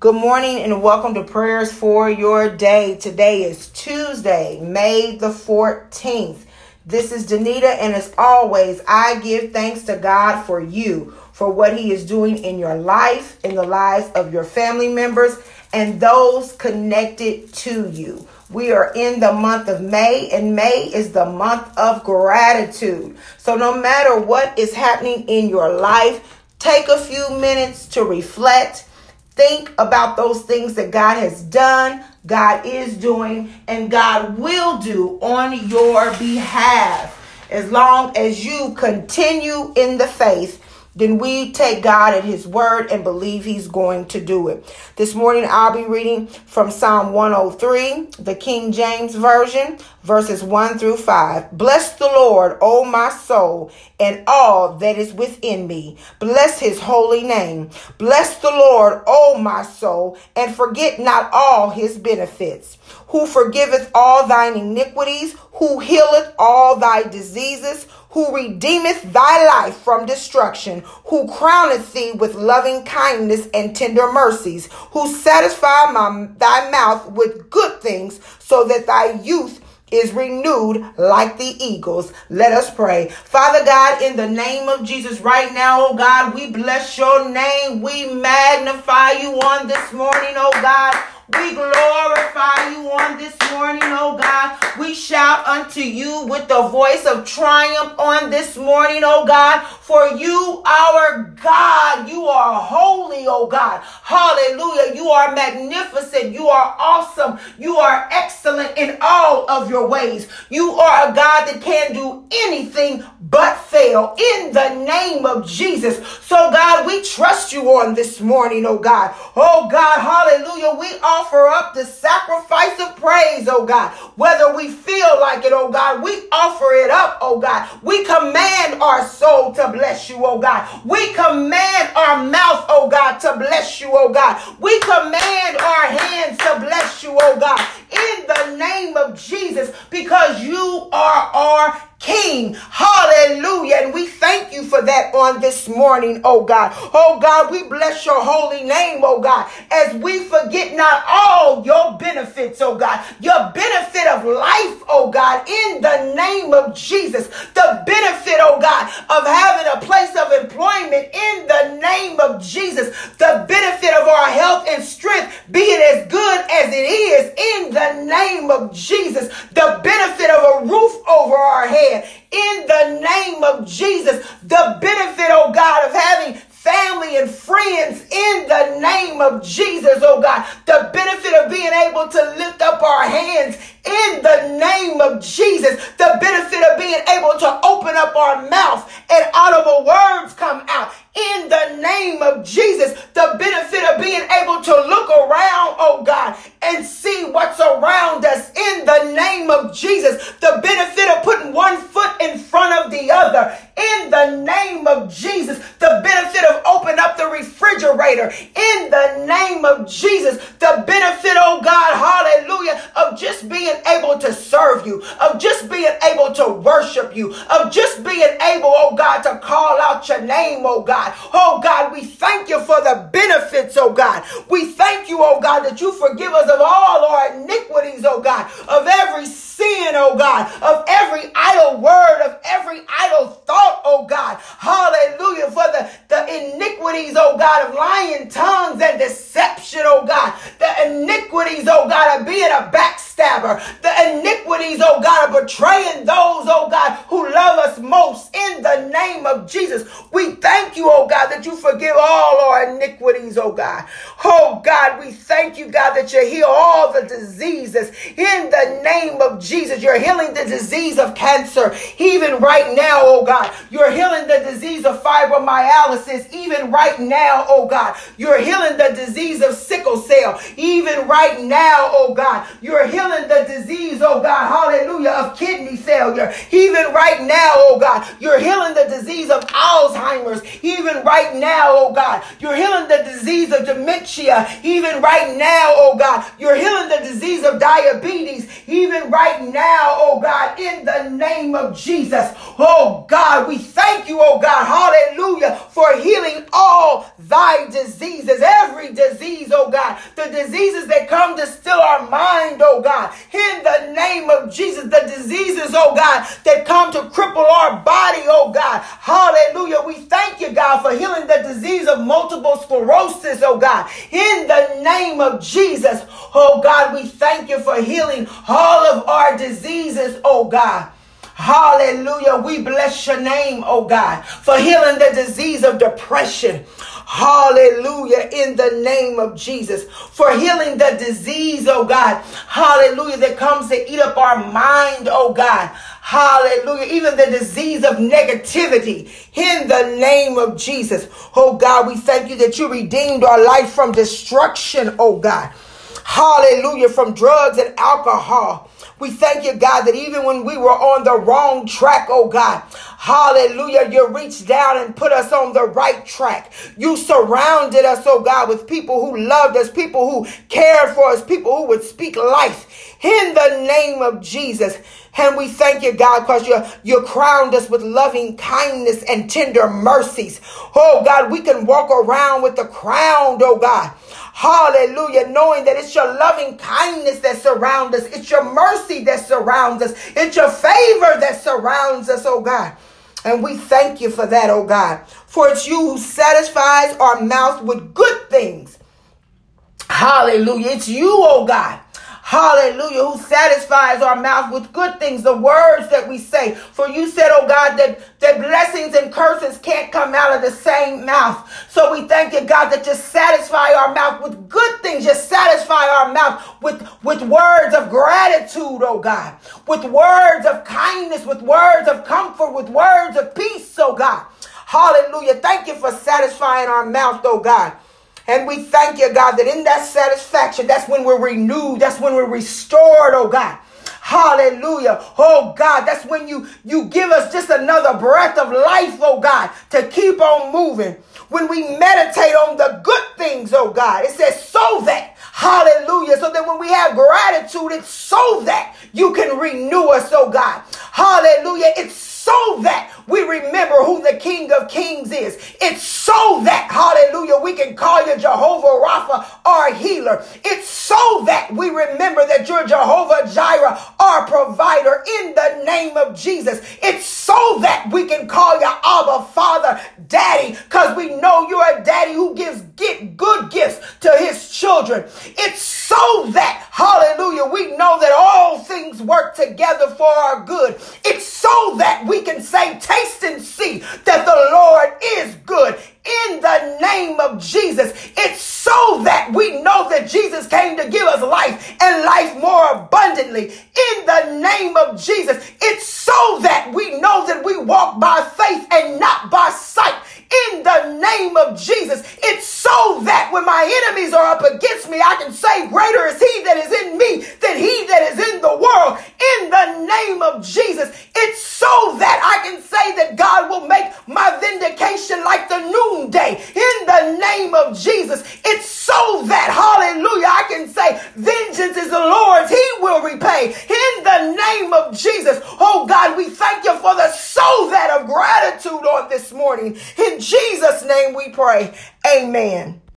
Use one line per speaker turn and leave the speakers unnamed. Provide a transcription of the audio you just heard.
Good morning and welcome to prayers for your day. Today is Tuesday, May the 14th. This is Danita, and as always, I give thanks to God for you, for what He is doing in your life, in the lives of your family members, and those connected to you. We are in the month of May, and May is the month of gratitude. So, no matter what is happening in your life, take a few minutes to reflect Think about those things that God has done, God is doing, and God will do on your behalf. As long as you continue in the faith then we take God at His word and believe He's going to do it. This morning I'll be reading from Psalm 103, the King James Version, verses 1 through 5. Bless the Lord, O my soul, and all that is within me. Bless His holy name. Bless the Lord, O my soul, and forget not all His benefits. Who forgiveth all thine iniquities, who healeth all thy diseases, who redeemeth thy life from destruction, who crowneth thee with loving kindness and tender mercies, who satisfy my, thy mouth with good things, so that thy youth is renewed like the eagles. Let us pray. Father God, in the name of Jesus, right now, oh God, we bless your name. We magnify you on this morning, oh God. We glorify you on this morning, oh God. We shout unto you with the voice of triumph on this morning, oh God. For you, our God, you are holy, oh God. Hallelujah. You are magnificent. You are awesome. You are excellent in all of your ways. You are a God that can do anything but fail in the name of Jesus. So, God, we trust you on this morning, oh God. Oh God, hallelujah. We offer up the sacrifice of praise, oh God. Whether we feel like it, oh God, we offer it up, oh God. We command our soul to bless you, oh God. We command our mouth, oh God, to bless you, oh God. We command our hands to bless you, oh God. In the name of Jesus, because you are our King. Hallelujah. And we thank you for that on this morning, oh God. Oh God, we bless your holy name, oh God, as we forget not all your benefits, oh God. Your benefit of life, oh God, in the name of Jesus. The benefit, oh God, of having a place of employment in the name of Jesus. The benefit of our health and strength being as good as it is in the name of Jesus. The benefit of a roof over our head in the name of Jesus. The benefit, oh God, of having family and friends in the name of Jesus, oh God. The benefit of being able to lift up our hands in the name of Jesus. The benefit of being able to open up our mouth and audible words come out in the name of Jesus. The benefit of being able to look around, oh God, and see what's around us the name of Jesus. The benefit of putting one foot in front of the other in the name of Jesus. The benefit of open up the refrigerator in the name of Jesus. The benefit, oh God, hallelujah, of just being able you, of just being able to worship you, of just being able, oh God, to call out your name, oh God. Oh God, we thank you for the benefits, oh God. We thank you, oh God, that you forgive us of all our iniquities, oh God, of every sin, oh God, of every idle word, of every idle thought, oh God. Hallelujah. For the, the iniquities, oh God, of lying tongues and deception, oh God. The iniquities, oh God, of being a backstabber. The iniquities, oh God, of betraying those, oh God, who love us most in the name of Jesus. We thank you, oh God, that you forgive all our iniquities, oh God. Oh God, we thank you, God, that you heal all the diseases in the name of Jesus. Jesus. You're healing the disease of cancer even right now, oh God. You're healing the disease of fibromyalgia even right now, oh God. You're healing the disease of sickle cell even right now, oh God. You're healing the disease, oh God, hallelujah, of kidney failure even right now, oh God. You're healing the disease of Alzheimer's even right now, oh God. You're healing the disease of dementia even right now, oh God. You're healing the disease of diabetes even right now, oh God, in the name of Jesus. Oh God, we thank you, oh God, hallelujah, for healing all thy diseases, every disease oh God, the diseases that come to steal our mind, oh God, in the name of Jesus, the diseases, oh God, that come to cripple our body, oh God, hallelujah. We thank you, God, for healing the disease of multiple sclerosis, oh God, in the name of Jesus, oh God, we thank you for healing all of our diseases, oh God. Hallelujah. We bless your name, oh God, for healing the disease of depression. Hallelujah. In the name of Jesus. For healing the disease, oh God. Hallelujah. That comes to eat up our mind, oh God. Hallelujah. Even the disease of negativity in the name of Jesus. Oh God, we thank you that you redeemed our life from destruction, oh God. Hallelujah. From drugs and alcohol. We thank you, God, that even when we were on the wrong track, oh God, hallelujah, you reached down and put us on the right track. You surrounded us, oh God, with people who loved us, people who cared for us, people who would speak life in the name of Jesus. And we thank you, God, because you, you crowned us with loving kindness and tender mercies. Oh, God, we can walk around with the crown, oh, God. Hallelujah. Knowing that it's your loving kindness that surrounds us. It's your mercy that surrounds us. It's your favor that surrounds us, oh God. And we thank you for that, oh God. For it's you who satisfies our mouth with good things. Hallelujah. It's you, oh God Hallelujah. Who satisfies our mouth with good things, the words that we say. For you said, oh God, that, that blessings and curses can't come out of the same mouth. So we thank you, God, that you satisfy our mouth with good things. You satisfy our mouth with, with words of gratitude, oh God. With words of kindness, with words of comfort, with words of peace, oh God. Hallelujah. Thank you for satisfying our mouth, oh God. And we thank you, God, that in that satisfaction, that's when we're renewed. That's when we're restored, oh God. Hallelujah. Oh God, that's when you, you give us just another breath of life, oh God, to keep on moving. When we meditate on the good things, oh God, it says so that, hallelujah. So that when we have gratitude, it's so that you can renew us, oh God. Hallelujah. It's so that we remember who the King of Kings is. It's so that, hallelujah, we can call you Jehovah Rapha, our healer. It's so that we remember that you're Jehovah Jireh, our provider, in the name of Jesus. It's so that we can call you Abba, Father, Daddy, because we know you're a daddy who gives get good gifts to his children. It's so that, hallelujah, we know that all things work together for our good. It's so that we can say, taste and see that the Lord is good in the name of Jesus. It's so that we know that Jesus came to give us life and life more abundantly in the name of Jesus. It's so that we know that we walk by faith and not by sight name of Jesus. It's so that when my enemies are up against me, I can say, Greater is he that is in me than he that is in the world in the name of Jesus. It's so that I can say that God will make my vindication like the noonday in the name of Jesus. It's so that, hallelujah, I can say, Vengeance is the Lord's, he will repay in name of Jesus. Oh God, we thank you for the soul that of gratitude on this morning. In Jesus' name we pray. Amen.